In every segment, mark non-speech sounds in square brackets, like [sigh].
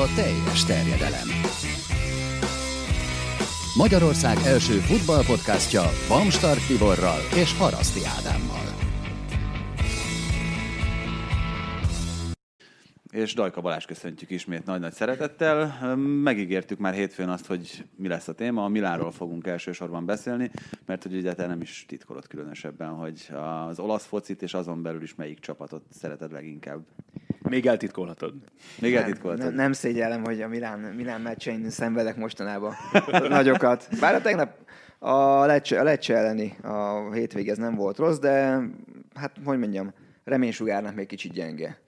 a teljes terjedelem. Magyarország első futballpodcastja Bamstart Tiborral és Haraszti Ádámmal. és Dajka Balázs köszöntjük ismét nagy-nagy szeretettel. Megígértük már hétfőn azt, hogy mi lesz a téma. A Milánról fogunk elsősorban beszélni, mert hogy ugye te nem is titkolod különösebben, hogy az olasz focit és azon belül is melyik csapatot szereted leginkább. Még eltitkolhatod. Még Nem, eltitkoltad. nem, nem szégyellem, hogy a Milán, Milán meccsein szenvedek mostanában [laughs] nagyokat. Bár a tegnap a Lecce, a Lecce elleni a hétvég ez nem volt rossz, de hát hogy mondjam, reménysugárnak még kicsit gyenge.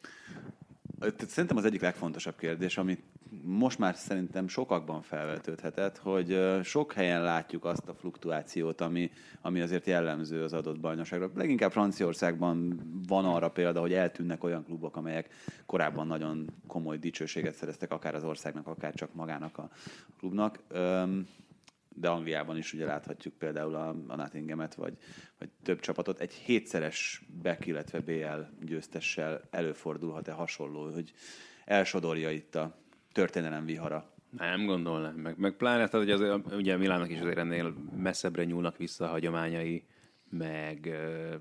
Tehát Szerintem az egyik legfontosabb kérdés, amit most már szerintem sokakban felvetődhetett, hogy sok helyen látjuk azt a fluktuációt, ami, ami azért jellemző az adott bajnokságra. Leginkább Franciaországban van arra példa, hogy eltűnnek olyan klubok, amelyek korábban nagyon komoly dicsőséget szereztek, akár az országnak, akár csak magának a klubnak. De Angliában is ugye láthatjuk például a, a Nottinghamet, vagy, vagy több csapatot. Egy hétszeres back, illetve BL győztessel előfordulhat-e hasonló, hogy elsodorja itt a történelem vihara? Nem gondolnám, meg, meg pláne, tehát, hogy azért, ugye Milánnak is azért ennél messzebbre nyúlnak vissza a hagyományai, meg ö,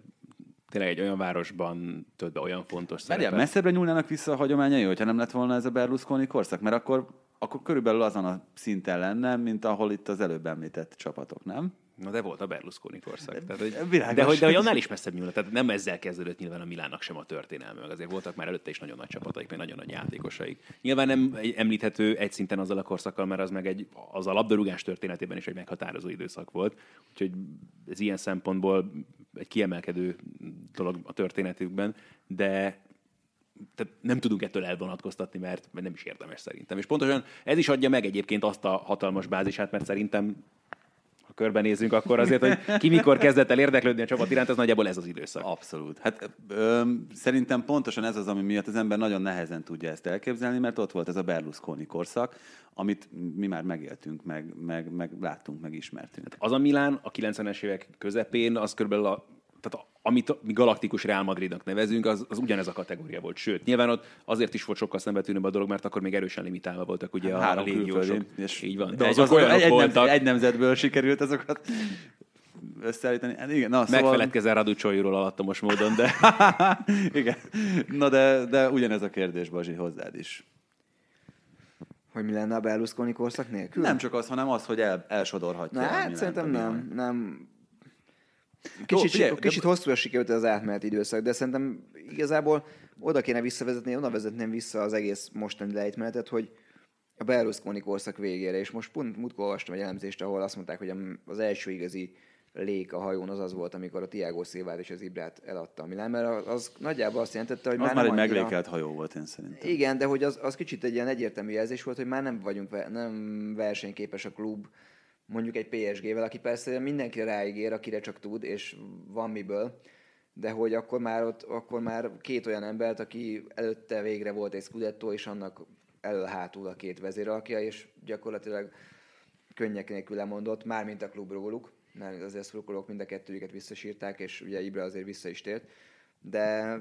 tényleg egy olyan városban tölt be olyan fontos Várjál, szerepet. messzebbre nyúlnának vissza a hagyományai, hogyha nem lett volna ez a Berlusconi korszak? Mert akkor, akkor körülbelül azon a szinten lenne, mint ahol itt az előbb említett csapatok, nem? Na de volt a Berlusconi korszak. Tehát, hogy, Világos. de, hogy, de hogy annál is messzebb nyúlna. Tehát nem ezzel kezdődött nyilván a Milánnak sem a történelme, meg azért voltak már előtte is nagyon nagy csapataik, meg nagyon nagy játékosaik. Nyilván nem említhető egy szinten azzal a korszakkal, mert az meg egy, az a labdarúgás történetében is egy meghatározó időszak volt. Úgyhogy ez ilyen szempontból egy kiemelkedő dolog a történetükben, de tehát nem tudunk ettől elvonatkoztatni, mert nem is érdemes szerintem. És pontosan ez is adja meg egyébként azt a hatalmas bázisát, mert szerintem ha körbenézzünk, akkor azért, hogy ki mikor kezdett el érdeklődni a csapat iránt, az nagyjából ez az időszak. Abszolút. Hát ö, szerintem pontosan ez az, ami miatt az ember nagyon nehezen tudja ezt elképzelni, mert ott volt ez a Berlusconi korszak, amit mi már megéltünk, meg, meg, meg láttunk, meg ismertünk. Az a Milán a 90-es évek közepén, az körülbelül a, tehát a, amit mi galaktikus Real Madridnak nevezünk, az, az ugyanez a kategória volt. Sőt, nyilván ott azért is volt sokkal szembetűnőbb a dolog, mert akkor még erősen limitálva voltak ugye a, a Három légiósok. és Így van. De egy, azok olyanok egy, voltak, egy nemzetből sikerült azokat összeállítani. Hát igen, na, szóval... megfeledkezel Raducsolyról alattomos módon, de [laughs] igen. Na de, de ugyanez a kérdés, Bazsi, hozzád is. Hogy mi lenne a Berlusconi korszak nélkül? Nem csak az, hanem az, hogy el, elsodorhatja. Na, hát szerintem Milán. nem. Nem. Jó, Kicsit, figyelj, kicsit de- hosszúra sikerült ez az átmeneti időszak, de szerintem igazából oda kéne visszavezetni, oda vezetném vissza az egész mostani lejtmenetet, hogy a Berlusconi korszak végére, és most pont múltkor olvastam egy elemzést, ahol azt mondták, hogy a- az első igazi lék a hajón az az volt, amikor a Tiago Silvát és az Ibrát eladta a Milán, mert az nagyjából azt jelentette, hogy Az már, már egy annyira... meglékelt hajó volt, én szerintem. Igen, de hogy az, az kicsit egy ilyen egyértelmű jelzés volt, hogy már nem vagyunk, nem versenyképes a klub, mondjuk egy PSG-vel, aki persze mindenkire ráígér, akire csak tud, és van miből, de hogy akkor már ott, akkor már két olyan embert, aki előtte végre volt egy Scudetto, és annak elől hátul a két vezéralkja, és gyakorlatilag könnyek nélkül lemondott, mármint a klub róluk, mert azért szurkolók mind a kettőjüket visszasírták, és ugye Ibra azért vissza is tért, de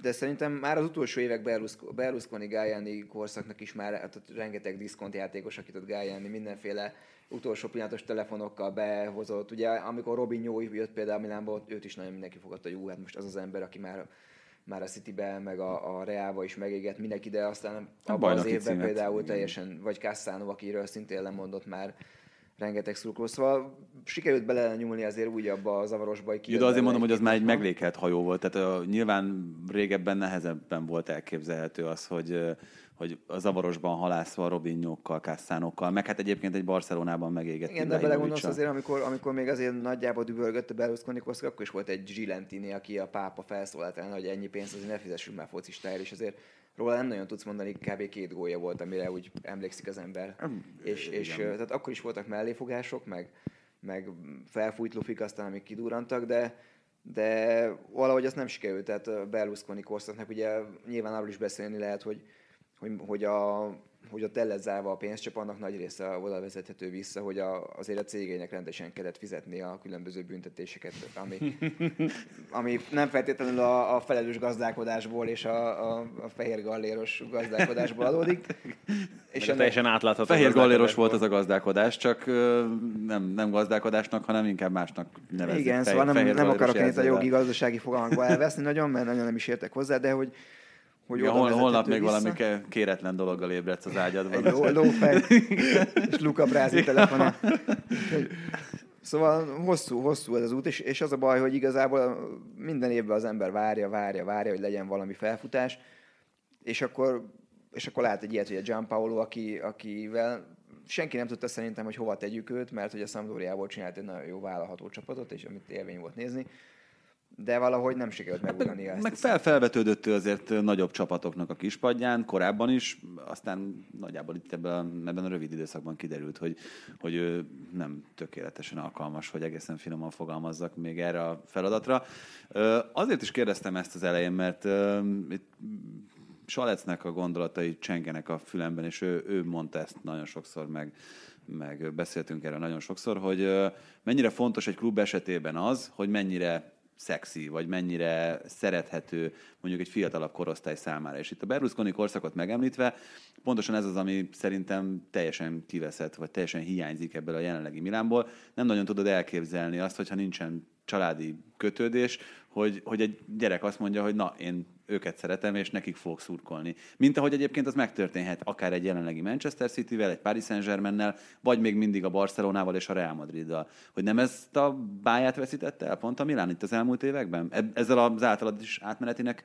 de szerintem már az utolsó évek Berlusco- Berlusconi Galliani korszaknak is már hát ott rengeteg diszkontjátékos, akit ott Galliani mindenféle utolsó pillanatos telefonokkal behozott. Ugye amikor Robinho jött például Milánba, őt is nagyon mindenki fogadta, hogy ú, hát most az az ember, aki már már a Citybe, meg a, a Realba is megégett mindenki, de aztán abban az évben címet, például teljesen, vagy Cassano, akiről szintén lemondott már rengeteg szurkoló. Szóval sikerült bele nyúlni azért úgy abba a zavarosba, hogy Jó, de azért mondom, hogy az már egy meglékelt hajó volt. Tehát uh, nyilván régebben nehezebben volt elképzelhető az, hogy, uh, hogy a zavarosban halászva Robinhokkal, Cassánokkal, meg hát egyébként egy Barcelonában megégett Igen, de belegondolsz azért, amikor, amikor még azért nagyjából dübörgött a Berlusconi korszak, akkor is volt egy Gilentini, aki a pápa felszólalt hogy ennyi pénzt azért ne fizessünk már focistáért, és azért róla nem nagyon tudsz mondani, kb. két gólja volt, amire úgy emlékszik az ember. és, és ö, tehát akkor is voltak melléfogások, meg, meg felfújt lufik aztán, amik kidurrantak, de de valahogy azt nem sikerült, tehát Berlusconi korszaknak ugye nyilván arról is beszélni lehet, hogy, hogy, hogy a hogy ott el lett zárva a pénzcsap, annak nagy része oda vezethető vissza, hogy a, azért a cégének rendesen kellett fizetni a különböző büntetéseket, ami, [laughs] ami nem feltétlenül a, a felelős gazdálkodásból és a, a, a fehér galléros gazdálkodásból adódik. [laughs] És ennek... teljesen átlátható. Fehér galléros volt az a gazdálkodás, csak nem, nem gazdálkodásnak, hanem inkább másnak nevezik. Igen, fej, szóval nem, nem akarok én itt a jogi gazdasági fogalmakba elveszni nagyon, mert nagyon nem is értek hozzá, de hogy, hogy ja, hol, holnap még vissza. valami kéretlen dologgal ébredsz az ágyadban. Egy ló, lófej [laughs] és Luka Brázi telefon. Szóval hosszú, hosszú ez az út, és, és az a baj, hogy igazából minden évben az ember várja, várja, várja, hogy legyen valami felfutás, és akkor, és akkor lát egy ilyet, hogy a Gianpaolo, aki, akivel senki nem tudta szerintem, hogy hova tegyük őt, mert hogy a Sampdoriából csinált egy nagyon jó vállalható csapatot, és amit élmény volt nézni de valahogy nem sikerült megugrani hát, ezt. Meg fel, felvetődött ő azért nagyobb csapatoknak a kispadján, korábban is, aztán nagyjából itt ebben, ebben a rövid időszakban kiderült, hogy, hogy ő nem tökéletesen alkalmas, hogy egészen finoman fogalmazzak még erre a feladatra. Azért is kérdeztem ezt az elején, mert itt Salecnek a gondolatai csengenek a fülemben, és ő, ő mondta ezt nagyon sokszor, meg, meg beszéltünk erre nagyon sokszor, hogy mennyire fontos egy klub esetében az, hogy mennyire szexi, vagy mennyire szerethető mondjuk egy fiatalabb korosztály számára. És itt a Berlusconi korszakot megemlítve, pontosan ez az, ami szerintem teljesen kiveszett, vagy teljesen hiányzik ebből a jelenlegi Milánból. Nem nagyon tudod elképzelni azt, hogyha nincsen családi kötődés, hogy, hogy egy gyerek azt mondja, hogy na, én őket szeretem, és nekik fogok szurkolni. Mint ahogy egyébként az megtörténhet akár egy jelenlegi Manchester City-vel, egy Paris Saint-Germain-nel, vagy még mindig a Barcelonával és a Real Madriddal. Hogy nem ezt a báját veszítette el pont a Milán itt az elmúlt években? Ezzel az általad is átmenetinek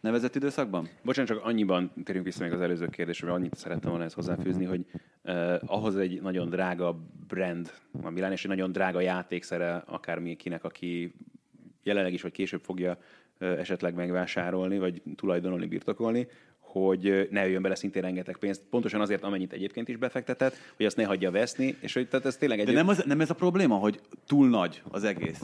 nevezett időszakban? Bocsánat, csak annyiban térjünk vissza még az előző kérdésre, annyit szerettem volna ezt hozzáfűzni, hogy uh, ahhoz egy nagyon drága brand a Milán, és egy nagyon drága játékszere akármikinek, aki jelenleg is, vagy később fogja esetleg megvásárolni, vagy tulajdonolni, birtokolni, hogy ne jöjjön bele szintén rengeteg pénzt, pontosan azért, amennyit egyébként is befektetett, hogy azt ne hagyja veszni, és hogy tehát ez tényleg egy... De nem, az, nem ez a probléma, hogy túl nagy az egész.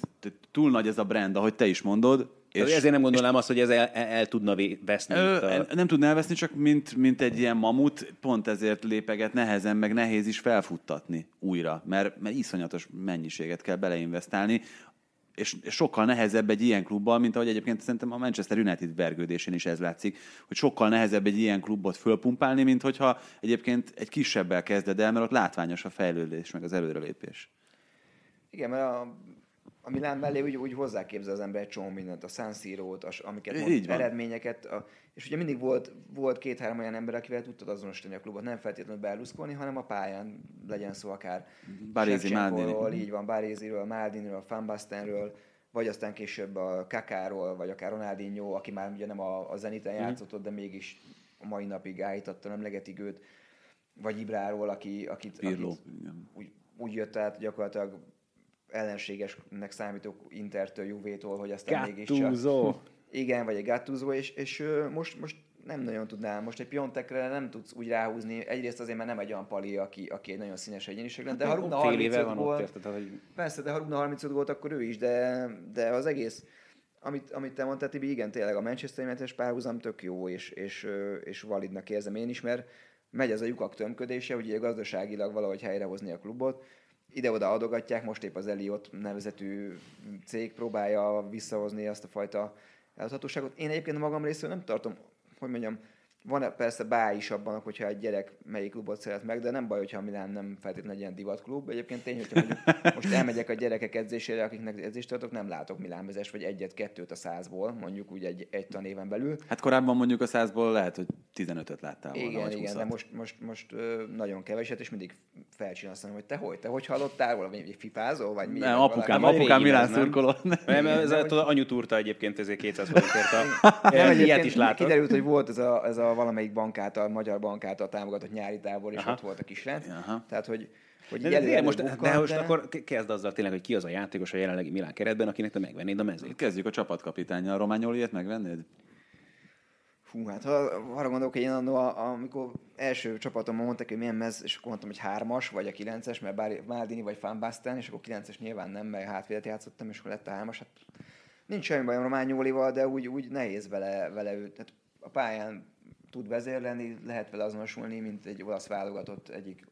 Túl nagy ez a brand, ahogy te is mondod, és, ezért nem gondolnám azt, hogy ez el, el, el tudna veszni. Ö, a... Nem tudna elveszni, csak mint, mint egy ilyen mamut, pont ezért lépeget nehezen, meg nehéz is felfuttatni újra, mert, mert iszonyatos mennyiséget kell beleinvestálni, és sokkal nehezebb egy ilyen klubban, mint ahogy egyébként szerintem a Manchester United vergődésén is ez látszik, hogy sokkal nehezebb egy ilyen klubot fölpumpálni, mint hogyha egyébként egy kisebbel kezded el, mert ott látványos a fejlődés, meg az előrelépés. Igen, mert a a Milán mellé úgy, úgy hozzáképzel az ember egy csomó mindent, a San Siro-t, amiket mond, eredményeket, a, és ugye mindig volt, volt két-három olyan ember, akivel tudtad azonosítani a klubot, nem feltétlenül Berlusconi, hanem a pályán legyen szó akár Barézi, Maldini. így van, Baréziről, Maldiniről, Fanbastenről, vagy aztán később a Kakáról, vagy akár Ronaldinho, aki már ugye nem a, a Zeniten mm-hmm. játszott, de mégis a mai napig állította, nem legetik őt, vagy Ibráról, aki, akit, Pirlo, akit úgy, úgy jött át gyakorlatilag ellenségesnek számítok Intertől, Juvétól, hogy aztán Gattuso. mégiscsak... Igen, vagy egy Gattuso, és, és most, most nem nagyon tudnál. Most egy Piontekre nem tudsz úgy ráhúzni. Egyrészt azért, mert nem egy olyan pali, aki, aki egy nagyon színes egyéniség lenne. De ha Rugna 35 van volt, érted, hogy... Persze, de ha Rugna 35 volt, akkor ő is, de, de az egész, amit, amit te mondtál, Tibi, igen, tényleg a Manchester United-es párhuzam tök jó, és, és, és validnak érzem én is, mert megy ez a lyukak tömködése, hogy ugye gazdaságilag valahogy helyrehozni a klubot, ide-oda adogatják, most épp az Eliott nevezetű cég próbálja visszahozni azt a fajta eladhatóságot. Én egyébként magam részéről nem tartom, hogy mondjam, van persze bá is abban, hogyha egy gyerek melyik klubot szeret meg, de nem baj, hogyha a Milán nem feltétlenül egy ilyen divatklub. Egyébként tény, hogyha mondjuk most elmegyek a gyerekek edzésére, akiknek edzést tartok, nem látok Milán vezes, vagy egyet-kettőt a százból, mondjuk úgy egy, egy tanéven belül. Hát korábban mondjuk a százból lehet, hogy 15-öt láttál volna, Igen, igen, 20 de most, most, most ö, nagyon keveset, és mindig felcsinálsz, hogy te hogy, te hogy hallottál volna, vagy fifázó, vagy mi? Nem, apukám, apukám Milán szurkoló. Nem, ez a anyu túrta egyébként ezért 200 forintért. Ilyet is látok. Kiderült, hogy volt ez a, ez a valamelyik bank által, magyar bank által támogatott nyári tábor, és Aha. ott volt a kisrend. Tehát, hogy hogy de, de, most, bukkan, de most de... akkor kezd azzal tényleg, hogy ki az a játékos a jelenlegi Milán keretben, akinek te megvennéd a mezét. Kezdjük a csapatkapitányjal. Románioliet megvennéd? Fú, hát ha arra gondolok, hogy én annó, amikor első csapatomban mondtak, hogy milyen mez, és akkor mondtam, hogy hármas, vagy a kilences, mert bár Maldini vagy Basten, és akkor kilences nyilván nem, mert hátvédet játszottam, és akkor lett a hármas. Hát nincs semmi bajom Rományólival, de úgy, úgy nehéz vele, vele őt. Tehát a pályán tud vezérleni, lehet vele azonosulni, mint egy olasz válogatott egyik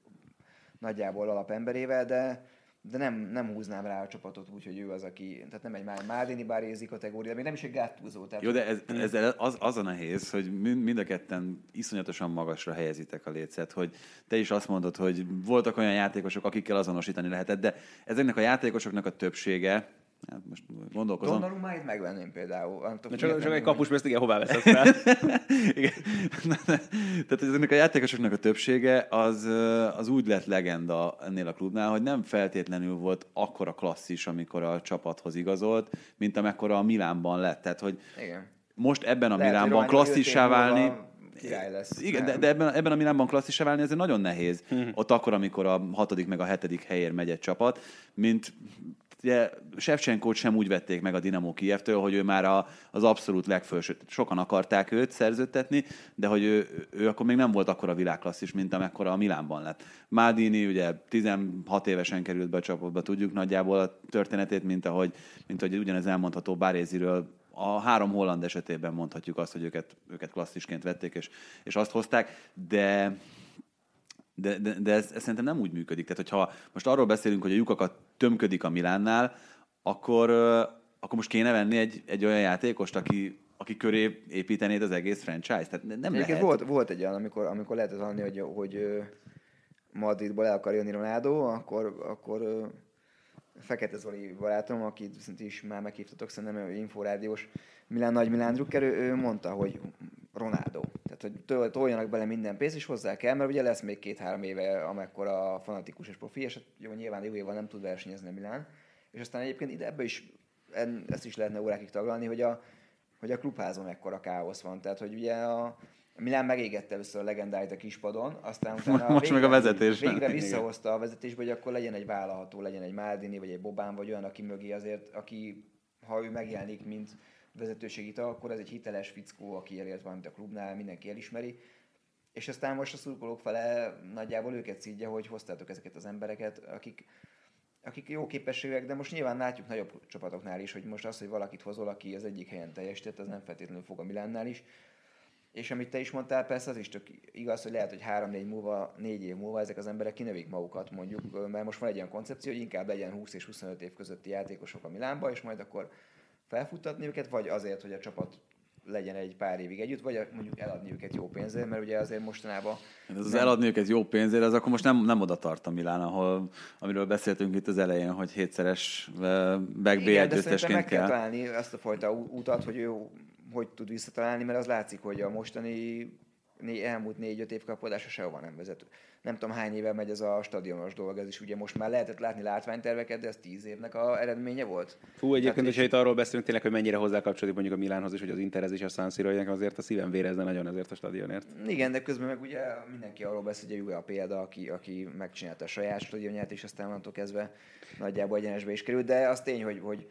nagyjából alapemberével, de de nem, nem húznám rá a csapatot úgy, hogy ő az, aki, tehát nem egy Mádini Bárézi kategória, még nem is egy gáttúzó. Tehát Jó, de ez, ez az, az a nehéz, hogy mind a ketten iszonyatosan magasra helyezitek a lécet, hogy te is azt mondod, hogy voltak olyan játékosok, akikkel azonosítani lehetett, de ezeknek a játékosoknak a többsége, Hát most gondolkozom. Donnarummáit megvenném például. De csak, csak egy kapus, mert igen, hová veszed [laughs] fel? igen. Tehát ezeknek a játékosoknak a többsége az, az úgy lett legenda ennél a klubnál, hogy nem feltétlenül volt akkora klasszis, amikor a csapathoz igazolt, mint amekkora a Milánban lett. Tehát, hogy igen. most ebben a Lehet, Milánban klasszissá válni, lesz. Igen, de, de ebben, ebben a Milánban klasszissá válni azért nagyon nehéz. Hmm. Ott akkor, amikor a hatodik meg a hetedik helyért megy egy csapat, mint ugye Shevchenkót sem úgy vették meg a Dinamo Kievtől, hogy ő már a, az abszolút legfőső. Sokan akarták őt szerződtetni, de hogy ő, ő akkor még nem volt akkor a világklasszis, mint amekkora a Milánban lett. Mádini ugye 16 évesen került be a csapatba, tudjuk nagyjából a történetét, mint ahogy, mint ahogy ugyanez elmondható Báréziről a három holland esetében mondhatjuk azt, hogy őket, őket klasszisként vették, és, és azt hozták, de de, de, de ez, ez szerintem nem úgy működik. Tehát, hogyha most arról beszélünk, hogy a lyukakat tömködik a Milánnál, akkor, akkor most kéne venni egy, egy olyan játékost, aki, aki köré építenéd az egész franchise. Tehát nem lehet. Volt, volt egy olyan, amikor, amikor lehetett hallani, hogy, hogy Madridból el akar jönni Ronaldo, akkor, akkor Fekete Zoli barátom, akit szintén is már meghívtatok, szerintem inforádiós Milán Nagy Milán Drucker, ő, ő mondta, hogy Ronaldo. Tehát, hogy toljanak bele minden pénzt, és hozzá kell, mert ugye lesz még két-három éve, a fanatikus és profi, és hát jó, nyilván jó évvel nem tud versenyezni a Milán. És aztán egyébként ide ebbe is, ezt is lehetne órákig taglalni, hogy a, hogy a klubházon ekkora káosz van. Tehát, hogy ugye a, Milán megégette először a legendáit a kispadon, aztán utána Most végre, meg a vezetés. Végre visszahozta a vezetésbe, hogy akkor legyen egy vállalható, legyen egy Maldini, vagy egy Bobán, vagy olyan, aki mögé azért, aki, ha ő megjelenik, mint vezetőségi tag, akkor ez egy hiteles fickó, aki elért valamit a klubnál, mindenki elismeri. És aztán most a szurkolók fele nagyjából őket szídja, hogy hoztátok ezeket az embereket, akik, akik jó képességek, de most nyilván látjuk nagyobb csapatoknál is, hogy most az, hogy valakit hozol, aki az egyik helyen teljesített, az nem feltétlenül fog a Milánnál is. És amit te is mondtál, persze az is tök igaz, hogy lehet, hogy három-négy múlva, négy év múlva ezek az emberek kinövik magukat, mondjuk, mert most van egy olyan koncepció, hogy inkább legyen 20 és 25 év közötti játékosok a Milánba, és majd akkor felfuttatni őket, vagy azért, hogy a csapat legyen egy pár évig együtt, vagy mondjuk eladni őket jó pénzért, mert ugye azért mostanában... Hát ez az nem... eladni őket jó pénzért, az akkor most nem, nem oda tart a Milán, ahol, amiről beszéltünk itt az elején, hogy hétszeres back B együttesként meg kell. találni azt a fajta utat, hogy ő hogy tud visszatalálni, mert az látszik, hogy a mostani né, elmúlt négy-öt év kapodása sehova nem vezet. Nem tudom hány éve megy ez a stadionos dolog, ez is ugye most már lehetett látni látványterveket, de ez tíz évnek a eredménye volt. Fú, egyébként, hogyha itt arról beszélünk tényleg, hogy mennyire hozzá kapcsolódik mondjuk a Milánhoz is, hogy az Interez is a San Siro, azért a szívem vérezne nagyon ezért a stadionért. Igen, de közben meg ugye mindenki arról beszél, hogy a Juve a példa, aki, aki megcsinálta a saját stadionját, és aztán onnantól kezdve nagyjából egyenesbe is került, de az tény, hogy, hogy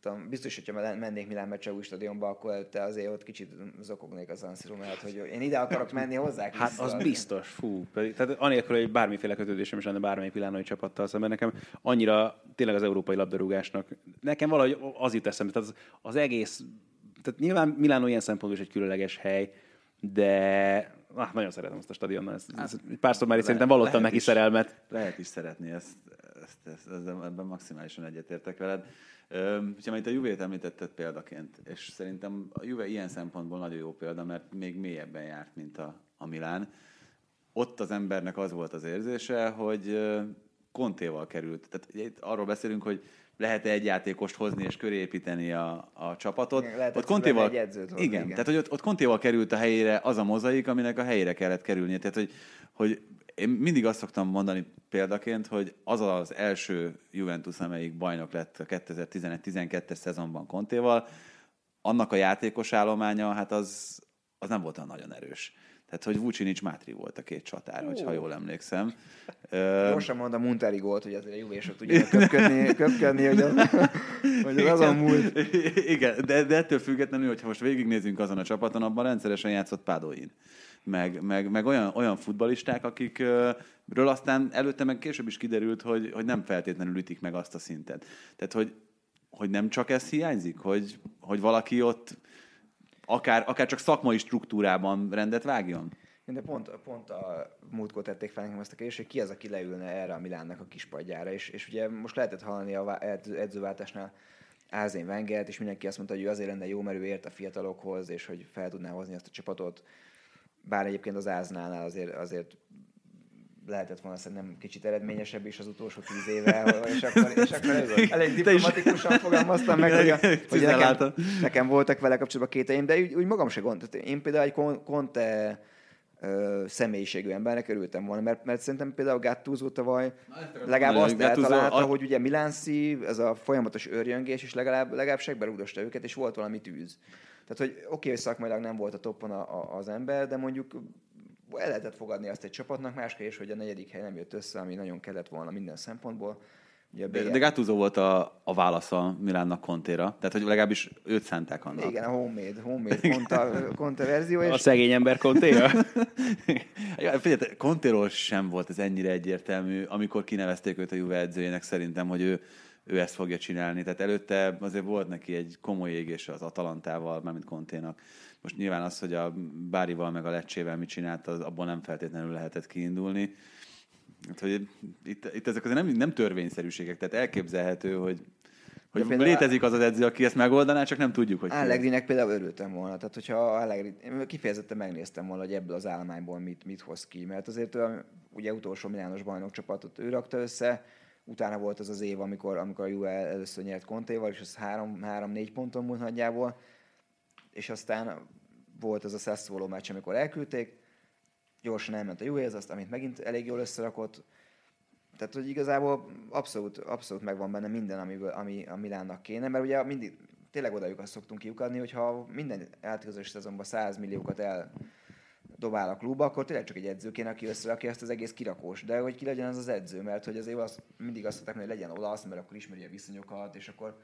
tudom, biztos, hogyha mennék Milán meccse új stadionba, akkor te azért ott kicsit zokognék az Ansziró mert hogy én ide akarok menni hozzá. Hát az biztos, fú. Pedig, tehát anélkül, hogy bármiféle kötődésem is lenne bármelyik pillanói csapattal szemben, nekem annyira tényleg az európai labdarúgásnak, nekem valahogy az jut eszembe, tehát az, az egész, tehát nyilván Milánó ilyen szempontból is egy különleges hely, de ah, nagyon szeretem ezt a stadionnal. Ezt, hát, ezt, párszor már is szerintem vallottam neki is, szerelmet. Lehet is szeretni, ezt, ezt, ebben maximálisan egyetértek veled. Ha itt a Juvét említetted példaként, és szerintem a Juve ilyen szempontból nagyon jó példa, mert még mélyebben járt, mint a, a Milán. Ott az embernek az volt az érzése, hogy Kontéval került. Tehát itt arról beszélünk, hogy lehet-e egy játékost hozni és körépíteni a, a csapatot. Igen, ott Kontéval, egy edzőt hozni, igen, igen, tehát hogy ott, ott Kontéval került a helyére az a mozaik, aminek a helyére kellett kerülnie. Tehát, hogy, hogy én mindig azt szoktam mondani példaként, hogy az az első Juventus, amelyik bajnok lett a 2011-12-es szezonban Kontéval, annak a játékos állománya, hát az, az nem volt olyan nagyon erős. Tehát, hogy Vucinic Mátri volt a két csatár, uh. hogyha jól emlékszem. Most sem mondom Munteri volt, hogy azért a juvésok tudjanak köpködni, [laughs] köpködni hogy, az, hogy az azon múlt. Igen, de, de ettől függetlenül, hogyha most végignézünk azon a csapaton, abban rendszeresen játszott Pádoin meg, meg, meg olyan, olyan futbalisták, akikről aztán előtte meg később is kiderült, hogy, hogy nem feltétlenül ütik meg azt a szintet. Tehát, hogy, hogy nem csak ez hiányzik, hogy, hogy valaki ott akár, akár csak szakmai struktúrában rendet vágjon? De pont, pont a múltkor tették fel nekem ezt a kérdést, hogy ki az, aki leülne erre a Milánnak a kispadjára, és, és ugye most lehetett hallani a edzőváltásnál Ázén Wengert, és mindenki azt mondta, hogy ő azért lenne jó, mert ő ért a fiatalokhoz, és hogy fel tudná hozni azt a csapatot. Bár egyébként az Áznánál azért, azért lehetett volna szerintem kicsit eredményesebb is az utolsó tíz éve, és akkor, és akkor elég diplomatikusan fogalmaztam meg, hogy, a, hogy nekem, nekem, voltak vele kapcsolatban kételjeim, de úgy, úgy magam se gond. Én például egy Conte ö, személyiségű embernek örültem volna, mert, mert szerintem például Gattuso tavaly legalább azt eltalálta, a... hogy ugye Milánci, ez a folyamatos őrjöngés, és legalább, legalább segbe rúdosta őket, és volt valami tűz. Tehát, hogy oké, okay, szakmailag nem volt a toppon a, a, az ember, de mondjuk el lehetett fogadni azt egy csapatnak, más is, hogy a negyedik hely nem jött össze, ami nagyon kellett volna minden szempontból. Ugye a. De, de Gattuso volt a, a válasz a Milánnak Contéra, tehát hogy legalábbis őt szánták annak. Igen, a homemade, homemade Conte, Conte verzió. És... A szegény ember Contéja? [laughs] ja, figyelj, Contéról sem volt ez ennyire egyértelmű, amikor kinevezték őt a Juve edzőjének, szerintem, hogy ő, ő ezt fogja csinálni. Tehát előtte azért volt neki egy komoly égés az Atalantával, mármint Conténak. Most nyilván az, hogy a Bárival meg a Lecsével mit csinált, az, abból nem feltétlenül lehetett kiindulni. Hát, hogy itt, itt ezek azért nem, nem törvényszerűségek, tehát elképzelhető, hogy hogy például létezik az az edző, aki ezt megoldaná, csak nem tudjuk, hogy Allegrinek például örültem volna. Tehát, hogyha Allegri, kifejezetten megnéztem volna, hogy ebből az állományból mit, mit hoz ki. Mert azért ő, ugye utolsó Milános bajnok csapatot ő rakta össze, utána volt az az év, amikor, amikor a Juve először nyert Contéval, és az három-négy ponton múlt nagyjából és aztán volt az a Sassuolo meccs, amikor elküldték, gyorsan elment a Juvéhez, azt, amit megint elég jól összerakott, tehát, hogy igazából abszolút, abszolút megvan benne minden, amiből, ami a Milánnak kéne, mert ugye mindig tényleg odajuk azt szoktunk kiukadni, hogyha minden átközös szezonban 100 milliókat el dobál a klubba, akkor tényleg csak egy edző kéne, aki összerakja ezt az egész kirakós. De hogy ki legyen az az edző, mert hogy azért az, mindig azt mondták, hogy legyen olasz, mert akkor ismeri a viszonyokat, és akkor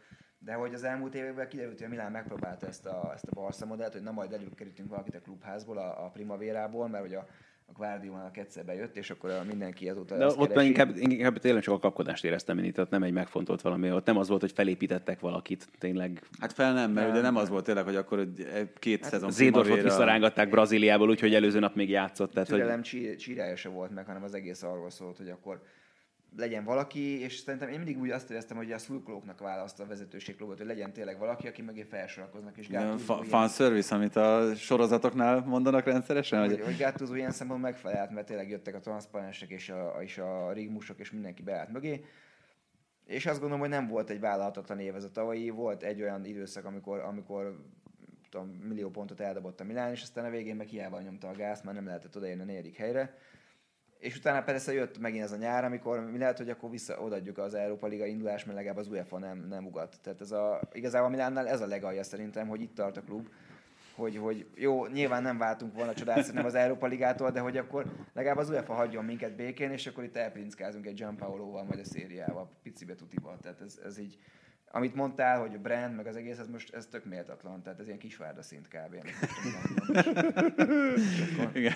de hogy az elmúlt években kiderült, hogy a Milán megpróbálta ezt a, ezt a Barca modellt, hogy na majd előkerítünk valakit a klubházból, a, a Primavérából, mert hogy a, a Guardiolának egyszer bejött, és akkor mindenki azóta De ott már inkább, inkább tényleg csak a kapkodást éreztem én itt, tehát nem egy megfontolt valami, ott nem az volt, hogy felépítettek valakit, tényleg. Hát fel nem, mert nem. ugye nem az volt tényleg, hogy akkor két hát szezon Zédorfot visszarángatták Brazíliából, úgyhogy előző nap még játszott. Tehát, Türelem hogy... csírája se volt meg, hanem az egész arról szólt, hogy akkor legyen valaki, és szerintem én mindig úgy azt éreztem, hogy a szurkolóknak választ a vezetőségklubot, hogy legyen tényleg valaki, aki mögé felsorakoznak. És Gattuso fan ilyen... service, amit a sorozatoknál mondanak rendszeresen? Hogy, hogy Gattuso ilyen szempontból megfelelt, mert tényleg jöttek a transzparensek és a, és a rigmusok, és mindenki beállt mögé. És azt gondolom, hogy nem volt egy vállalhatatlan év ez a tavalyi, volt egy olyan időszak, amikor, amikor tudom, millió pontot eldobott a Milán, és aztán a végén meg hiába nyomta a gáz, már nem lehetett odaérni a negyedik helyre és utána persze jött megint ez a nyár, amikor mi lehet, hogy akkor vissza odaadjuk az Európa Liga indulás, mert legalább az UEFA nem, nem ugat. Tehát ez a, igazából Milánnál ez a legalja szerintem, hogy itt tart a klub, hogy, hogy jó, nyilván nem váltunk volna csodát nem az Európa Ligától, de hogy akkor legalább az UEFA hagyjon minket békén, és akkor itt elprinckázunk egy Gianpaolo-val, vagy a szériával, picibe tutival. Tehát ez, ez így, amit mondtál, hogy a brand, meg az egész, ez most ez tök méltatlan, tehát ez ilyen kisvárda szint kb. [laughs] Igen.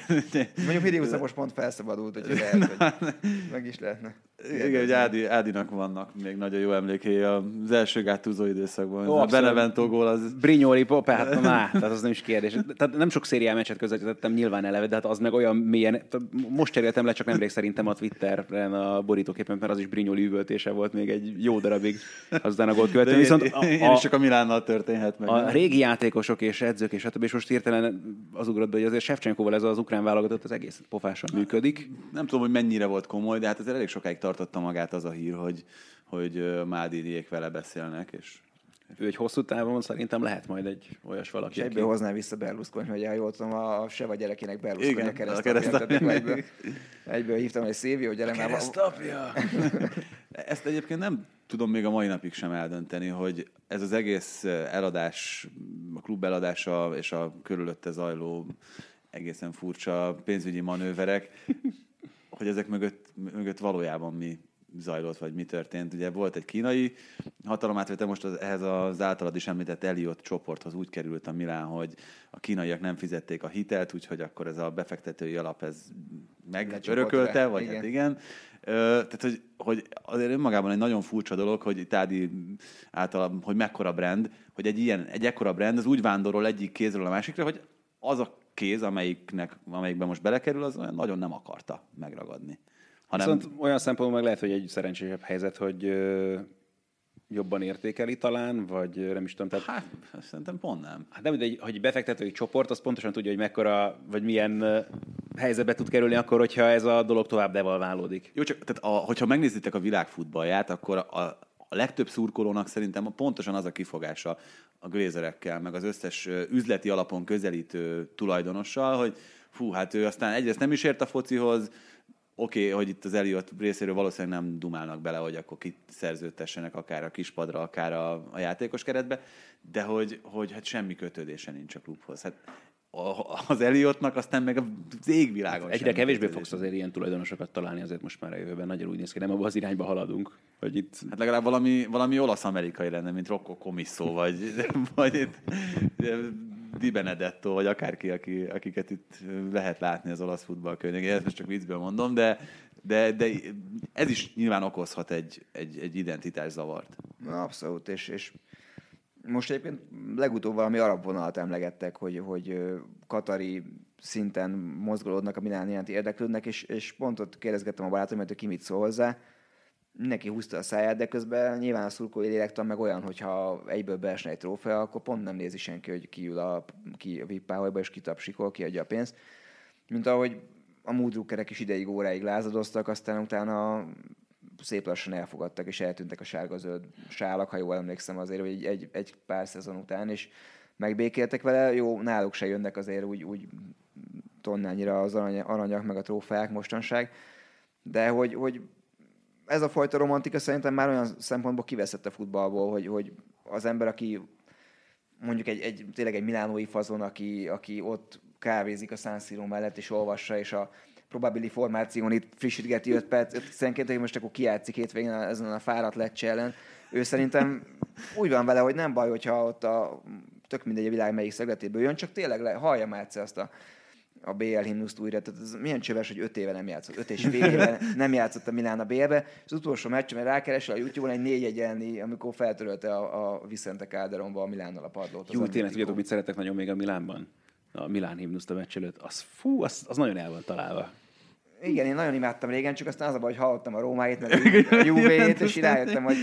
Mondjuk Hidiusz most pont felszabadult, hogy [laughs] lehet, hogy meg is lehetne. Igen, hogy Ádi, Ádinak vannak még nagyon jó emlékei az első gátúzó időszakban. Ó, a Benevento gól az... Brignoli, hát na, tehát az nem is kérdés. Tehát nem sok szériá meccset közvetítettem nyilván eleve, de hát az meg olyan mélyen, most cseréltem le, csak nemrég szerintem a Twitteren a borítóképen, mert az is Brignoli üvöltése volt még egy jó darabig, aztán a gólt követően. Viszont a, a, én is csak a Milánnal történhet meg. A nem? régi játékosok és edzők és stb. és most hirtelen az ugrott, hogy azért Shevchenkoval ez az ukrán válogatott az egész pofásan működik. Nem tudom, hogy mennyire volt komoly, de hát azért elég sokáig tartotta magát az a hír, hogy, hogy Mádiriék vele beszélnek, és ő egy hosszú távon szerintem lehet majd egy olyas valaki. És egyből aki... hozná vissza Berlusconi, hogy jól tudom, a Seva gyerekének Berlusconi a keresztapja. Egyből, egyből hívtam egy Szévio, gyere már. Keresztapja! [laughs] Ezt egyébként nem tudom még a mai napig sem eldönteni, hogy ez az egész eladás, a klub eladása és a körülötte zajló egészen furcsa pénzügyi manőverek, [laughs] hogy ezek mögött, mögött valójában mi zajlott, vagy mi történt. Ugye volt egy kínai hatalomátvétel, most az, ehhez az általad is említett Eliott csoporthoz úgy került a Milán, hogy a kínaiak nem fizették a hitelt, úgyhogy akkor ez a befektetői alap ez megörökölte, vagy igen. hát igen tehát, hogy, hogy azért önmagában egy nagyon furcsa dolog, hogy Tádi által, hogy mekkora brand, hogy egy ilyen, egy ekkora brand, az úgy vándorol egyik kézről a másikra, hogy az a kéz, amelyiknek, amelyikben most belekerül, az nagyon nem akarta megragadni. Hanem... Viszont olyan szempontból meg lehet, hogy egy szerencsésebb helyzet, hogy jobban értékeli talán, vagy nem is tudom. Tehát... Hát, szerintem pont nem. Hát nem, de egy, hogy befektetői csoport, az pontosan tudja, hogy mekkora, vagy milyen helyzetbe tud kerülni akkor, hogyha ez a dolog tovább devalválódik. Jó, csak tehát a, hogyha megnézitek a világfutballját, akkor a, a legtöbb szurkolónak szerintem pontosan az a kifogása a glézerekkel, meg az összes üzleti alapon közelítő tulajdonossal, hogy fú, hát ő aztán egyrészt nem is ért a focihoz, oké, okay, hogy itt az Eliott részéről valószínűleg nem dumálnak bele, hogy akkor szerződtessenek akár a kispadra, akár a, a játékos keretbe, de hogy, hogy hát semmi kötődése nincs a klubhoz. Hát az Eliottnak aztán meg az égvilágon Egyre kevésbé fogsz azért ilyen tulajdonosokat találni azért most már a jövőben. Nagyon úgy néz ki, nem abban az irányba haladunk. Hogy itt... Hát legalább valami, valami olasz-amerikai lenne, mint Rocco Comisso, vagy, [laughs] vagy itt Di Benedetto, vagy akárki, aki, akiket itt lehet látni az olasz futball környékén. Ezt most csak viccből mondom, de, de, de ez is nyilván okozhat egy, egy, egy identitászavart. Abszolút, és, és most egyébként legutóbb valami arab vonalat emlegettek, hogy, hogy katari szinten mozgolódnak a Milán iránti érdeklődnek, és, és pont ott kérdezgettem a barátom, hogy ki mit szól hozzá. Neki húzta a száját, de közben nyilván a szurkolói lélektan meg olyan, hogyha egyből beesne egy trófea, akkor pont nem nézi senki, hogy ki ül a, ki a vippáholyba, és kitapsikol, kiadja a pénzt. Mint ahogy a múdrukkerek is ideig, óráig lázadoztak, aztán utána szép lassan elfogadtak, és eltűntek a sárga-zöld sálak, ha jól emlékszem azért, hogy egy, egy, pár szezon után, és megbékéltek vele. Jó, náluk se jönnek azért úgy, úgy tonnányira az arany, aranyak, meg a trófeák mostanság, de hogy, hogy ez a fajta romantika szerintem már olyan szempontból kiveszett a futballból, hogy, hogy az ember, aki mondjuk egy, egy tényleg egy milánói fazon, aki, aki ott kávézik a San Siro mellett, és olvassa, és a probabili formáción itt frissítgeti 5 percenként, hogy most akkor kijátszik hétvégén ezen a fáradt lecse ellen. Ő szerintem úgy van vele, hogy nem baj, hogyha ott a tök mindegy a világ melyik szegletéből jön, csak tényleg le, hallja már egyszer azt a a BL himnuszt újra. Tehát ez milyen csöves, hogy öt éve nem játszott, öt és fél éve [laughs] nem játszott a Milán a BL-be. És az utolsó meccs, mert rákeresel a YouTube-on egy négy egyenli, amikor feltörölte a, a Vicente Calderonba a Milánnal a padlót. Jó, tényleg tudjátok, mit szeretek nagyon még a Milánban? A Milán himnuszt a meccs előtt. Az fú, az, az nagyon el van találva. Igen, én nagyon imádtam régen, csak aztán az a baj, hogy hallottam a Rómáit, meg [laughs] a Juve-t, és rájöttem, hogy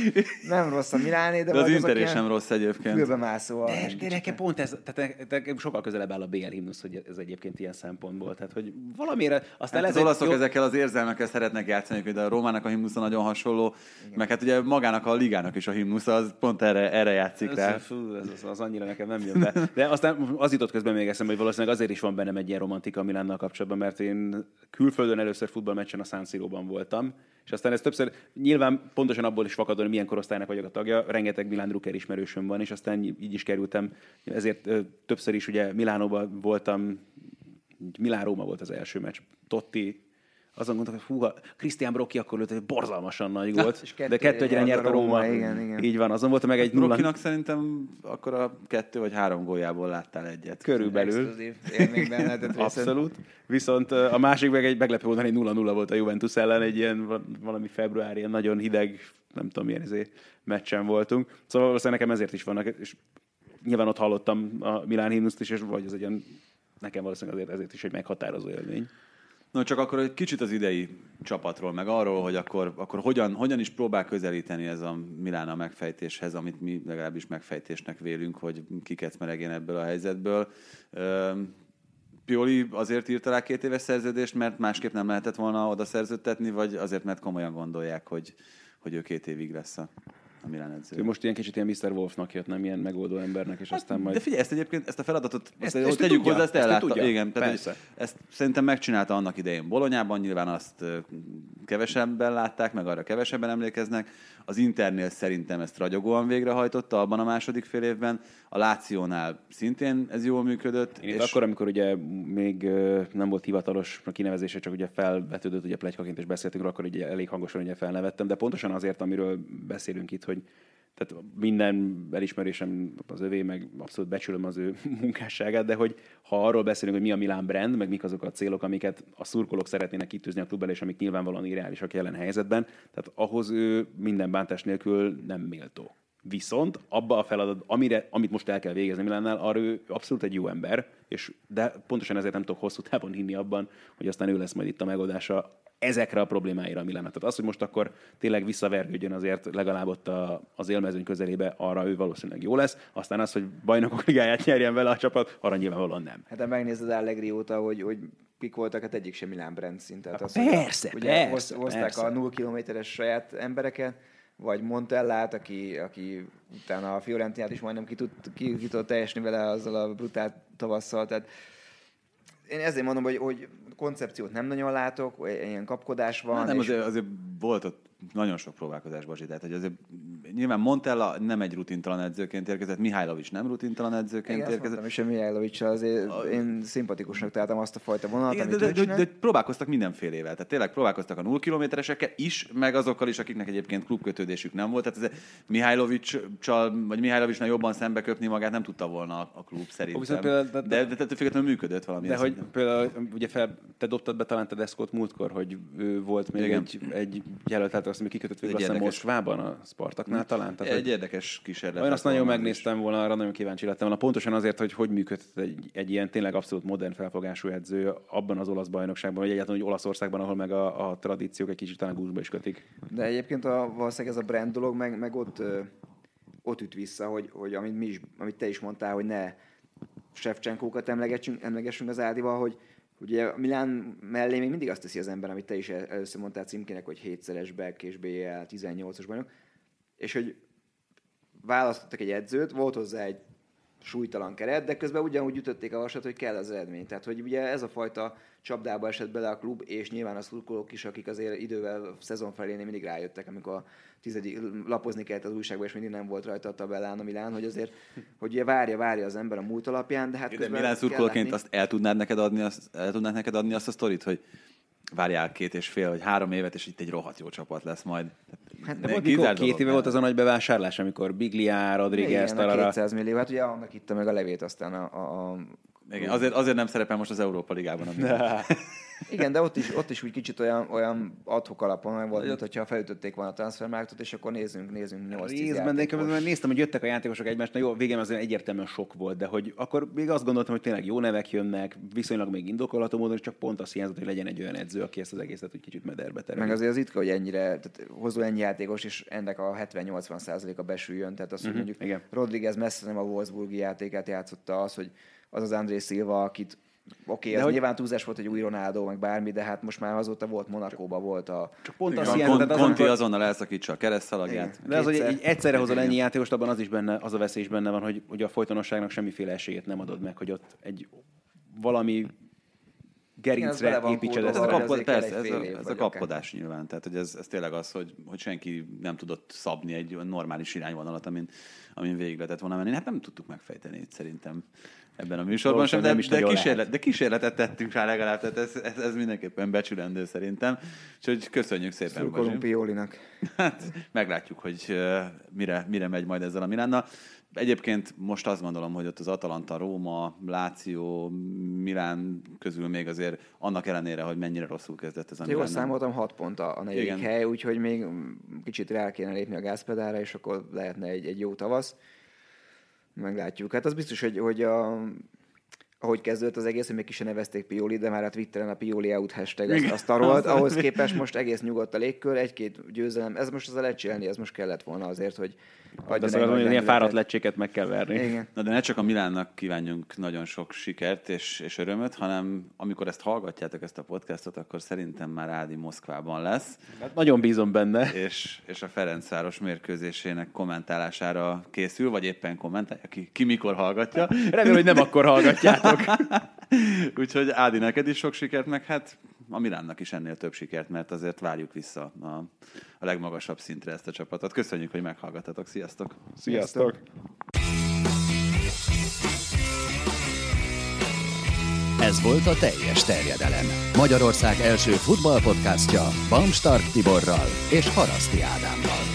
nem rossz a Miláné, de, de az Inter is sem rossz egyébként. Fülbe mászó. De, de nekem pont ez, tehát nekem sokkal közelebb áll a BL himnusz, hogy ez egyébként ilyen szempontból. Tehát, hogy valamire... Aztán hát az olaszok jó... ezekkel az érzelmekkel szeretnek játszani, hogy a Rómának a himnusza nagyon hasonló, Igen. meg hát ugye magának a ligának is a himnusza, az pont erre, erre játszik ez, rá. Fú, ez, az, az, annyira nekem nem jön be. De aztán az jutott közben még eszembe, hogy valószínűleg azért is van bennem egy ilyen romantika Milánnal kapcsolatban, mert én külföldön először futballmeccsen San Siro-ban voltam, és aztán ez többször, nyilván pontosan abból is fakad, hogy milyen korosztálynak vagyok a tagja, rengeteg Milán Drucker ismerősöm van, és aztán így is kerültem, ezért többször is ugye Milánóban voltam, Milán-Róma volt az első meccs, Totti, azon gondoltam, hogy húha, Krisztián Brocki akkor lőtt egy borzalmasan nagy volt, kettő de kettő egyre nyert a Róma. Igen, igen. Így van, azon volt meg egy nulla. Brockinak szerintem akkor a kettő vagy három góljából láttál egyet. Körülbelül. Abszolút. Viszont a másik meg egy meglepő volt, egy 0-0 volt a Juventus ellen, egy ilyen valami február, ilyen nagyon hideg, nem tudom milyen izé, meccsen voltunk. Szóval valószínűleg nekem ezért is vannak, és nyilván ott hallottam a Milán himnuszt is, és vagy ez egy ilyen, nekem valószínűleg azért ezért is egy meghatározó élmény. No, csak akkor egy kicsit az idei csapatról, meg arról, hogy akkor, akkor hogyan, hogyan is próbál közelíteni ez a Milána megfejtéshez, amit mi legalábbis megfejtésnek vélünk, hogy kiket meregjen ebből a helyzetből. Pioli azért írta rá két éves szerződést, mert másképp nem lehetett volna oda szerződtetni, vagy azért, mert komolyan gondolják, hogy, hogy ő két évig lesz a a Milán edző. Ő most ilyen kicsit ilyen Mr. Wolfnak jött, nem ilyen megoldó embernek, és hát, aztán majd... De figyelj, ezt egyébként, ezt a feladatot, ezt, ezt, ezt tegyük tudja, hozzá, ezt ellátta. Ezt igen, tehát, Persze. ezt szerintem megcsinálta annak idején Bolonyában, nyilván azt kevesebben látták, meg arra kevesebben emlékeznek. Az Internél szerintem ezt ragyogóan végrehajtotta abban a második fél évben. A Lációnál szintén ez jól működött. Én és... akkor, amikor ugye még nem volt hivatalos a kinevezése, csak ugye felvetődött ugye plegykaként és beszéltünk, akkor ugye elég hangosan ugye felnevettem, de pontosan azért, amiről beszélünk itt, hogy tehát minden elismerésem az övé, meg abszolút becsülöm az ő [laughs] munkásságát, de hogy ha arról beszélünk, hogy mi a Milán brand, meg mik azok a célok, amiket a szurkolók szeretnének kitűzni a klubban, és amik nyilvánvalóan irreálisak jelen helyzetben, tehát ahhoz ő minden bántás nélkül nem méltó. Viszont abba a feladat, amire, amit most el kell végezni Milánnál, arra ő abszolút egy jó ember, és de pontosan ezért nem tudok hosszú távon hinni abban, hogy aztán ő lesz majd itt a megoldása ezekre a problémáira a Milánnak. Tehát az, hogy most akkor tényleg visszavergődjön azért legalább ott a, az élmezőny közelébe, arra ő valószínűleg jó lesz. Aztán az, hogy bajnokok ligáját nyerjen vele a csapat, arra nyilvánvalóan nem. Hát de megnézed Allegri óta, hogy, hogy kik voltak, hát egyik sem Milán brand szint. Tehát az, persze, ugye persze, hoz- hozták persze. a 0 kilométeres saját embereket, vagy Montellát, aki, aki utána a Fiorentinát is majdnem ki, tud, ki, ki tudott teljesni vele azzal a brutál tavasszal. Tehát én ezért mondom, hogy, hogy koncepciót nem nagyon látok, ilyen kapkodás van. Na, nem, és- azért, azért volt ott nagyon sok próbálkozás, Basi, tehát hogy azért nyilván Montella nem egy rutintalan edzőként érkezett, Mihajlovics nem rutintalan edzőként Igen, érkezett. mondtam is, hogy Mihajlovics azért én szimpatikusnak találtam azt a fajta vonalat, Igen, amit de, de, de, de, próbálkoztak mindenfélével. Tehát tényleg próbálkoztak a 0 kilométeresekkel is, meg azokkal is, akiknek egyébként klubkötődésük nem volt. Tehát ez Mihajlovics-csal, vagy Mihajlovicsnál jobban szembe köpni magát nem tudta volna a- a klub szerintem. Viszont például- de, de, de, de függetlenül működött valami. De hogy például, ugye fel, te dobtad be talán te Deszkot múltkor, hogy ő volt még Igen. egy, egy jelölt, tehát azt, ami kikötött végül Egy azt hiszem érdekes- Moszkvában, a Spartaknál talán. Tehát, egy érdekes kísérlet. Én azt nagyon megnéztem volna, arra nagyon kíváncsi lettem volna. Pontosan azért, hogy hogy működhet egy, egy ilyen tényleg abszolút modern felfogású edző abban az olasz bajnokságban, vagy egyáltalán hogy Olaszországban, ahol meg a, a tradíciók egy kicsit talán gúzsba is kötik. De egyébként a, valószínűleg ez a brand dolog meg, meg ott, ö, ott üt vissza, hogy, hogy amit, mi is, amit te is mondtál, hogy ne Shevchenkókat emlegessünk, emlegessünk az Ádival, hogy ugye a Milán mellé még mindig azt teszi az ember, amit te is el- először mondtál címkének, hogy 7-szeres back és BL 18-os bajnok, és hogy választottak egy edzőt, volt hozzá egy súlytalan keret, de közben ugyanúgy ütötték a vasat, hogy kell az eredmény. Tehát, hogy ugye ez a fajta csapdába esett bele a klub, és nyilván a szurkolók is, akik azért idővel a szezon felé mindig rájöttek, amikor a tizedik, lapozni kellett az újságban, és mindig nem volt rajta a tabellán a Milán, hogy azért, hogy ugye várja, várja az ember a múlt alapján, de hát De Milán szurkolóként azt el tudnád neked adni, azt, el tudnád neked adni azt a sztorit, hogy várjál két és fél, vagy három évet, és itt egy rohadt jó csapat lesz majd. Hát De Ne- volt, mikor két éve nem? volt az a nagy bevásárlás, amikor Biglia, Rodriguez, Igen, a Tarara. 200 millió, hát ugye annak itta meg a levét aztán a, a, a Igen, azért, azért nem szerepel most az Európa Ligában. [laughs] Igen, de ott is, ott is úgy kicsit olyan, olyan adhok alapon meg volt, mint hogyha felütötték volna a transfermárkot, és akkor nézzünk, nézzünk 8 Részben, de én közben néztem, hogy jöttek a játékosok egymást, na jó, végén azért egyértelműen sok volt, de hogy akkor még azt gondoltam, hogy tényleg jó nevek jönnek, viszonylag még indokolható módon, és csak pont azt hiányzott, hogy legyen egy olyan edző, aki ezt az egészet úgy kicsit mederbe tereli. Meg azért az ritka, hogy ennyire, tehát hozol ennyi játékos, és ennek a 70-80 százaléka besüljön. Tehát azt, hogy Mhm, mondjuk igen. Rodriguez messze nem a Wolfsburgi játékát játszotta, az, hogy az az André Silva, akit Oké, okay, De ez hogy- nyilván túlzás volt, hogy új Ronaldo, meg bármi, de hát most már azóta volt Monakóban, volt a... Csak pont azt hiányzott, Kon- tehát az, Conti amikor- azonnal elszakítsa a keresztszalagját. Igen. De az, hogy így egyszerre hozol ennyi játékost, abban az is benne, az a veszély is benne van, hogy, hogy a folytonosságnak semmiféle esélyét nem adod meg, hogy ott egy valami gerincre építsed Ez ezt a kapod, persze, ez a, ez a kapkodás nyilván. Tehát, hogy ez, ez tényleg az, hogy, hogy senki nem tudott szabni egy normális irányvonalat, amin, amin végig lehetett volna menni. Hát nem tudtuk megfejteni szerintem ebben a műsorban sem, Valószínűleg de, nem is de, kísérlet, lehet. de kísérletet tettünk rá legalább, tehát ez, ez, ez mindenképpen becsülendő szerintem. Úgyhogy köszönjük szépen, Szurkolunk. Piolinak. Hát meglátjuk, hogy uh, mire, mire megy majd ezzel a Milánnal. Egyébként most azt gondolom, hogy ott az Atalanta, Róma, Láció, Milán közül még azért annak ellenére, hogy mennyire rosszul kezdett ez a Jól számoltam, 6 pont a, a negyedik Igen. hely, úgyhogy még kicsit rá kéne lépni a gázpedára, és akkor lehetne egy, egy jó tavasz. Meglátjuk. Hát az biztos, hogy, hogy a, ahogy kezdődött az egész, hogy még ki sem nevezték Pioli, de már a Twitteren a Pioli out hashtag azt, azt tarolt. [laughs] Ahhoz képest most egész nyugodt a légkör, egy-két győzelem. Ez most az a lecselni, ez most kellett volna azért, hogy De adjon azt mondom, hogy ilyen fáradt lecséket meg kell verni. Igen. Na de ne csak a Milánnak kívánjunk nagyon sok sikert és, és örömöt, hanem amikor ezt hallgatjátok, ezt a podcastot, akkor szerintem már Ádi Moszkvában lesz, Hát nagyon bízom benne. és, és a Ferencváros mérkőzésének kommentálására készül, vagy éppen kommentálja, ki, ki mikor hallgatja. Remélem, hogy nem akkor hallgatjátok. [laughs] Úgyhogy Ádi, neked is sok sikert, meg hát a Milánnak is ennél több sikert, mert azért várjuk vissza a, a legmagasabb szintre ezt a csapatot. Köszönjük, hogy meghallgattatok. Sziasztok! Sziasztok! Ez volt a teljes terjedelem. Magyarország első futballpodcastja Bamstark Tiborral és Haraszti Ádámmal.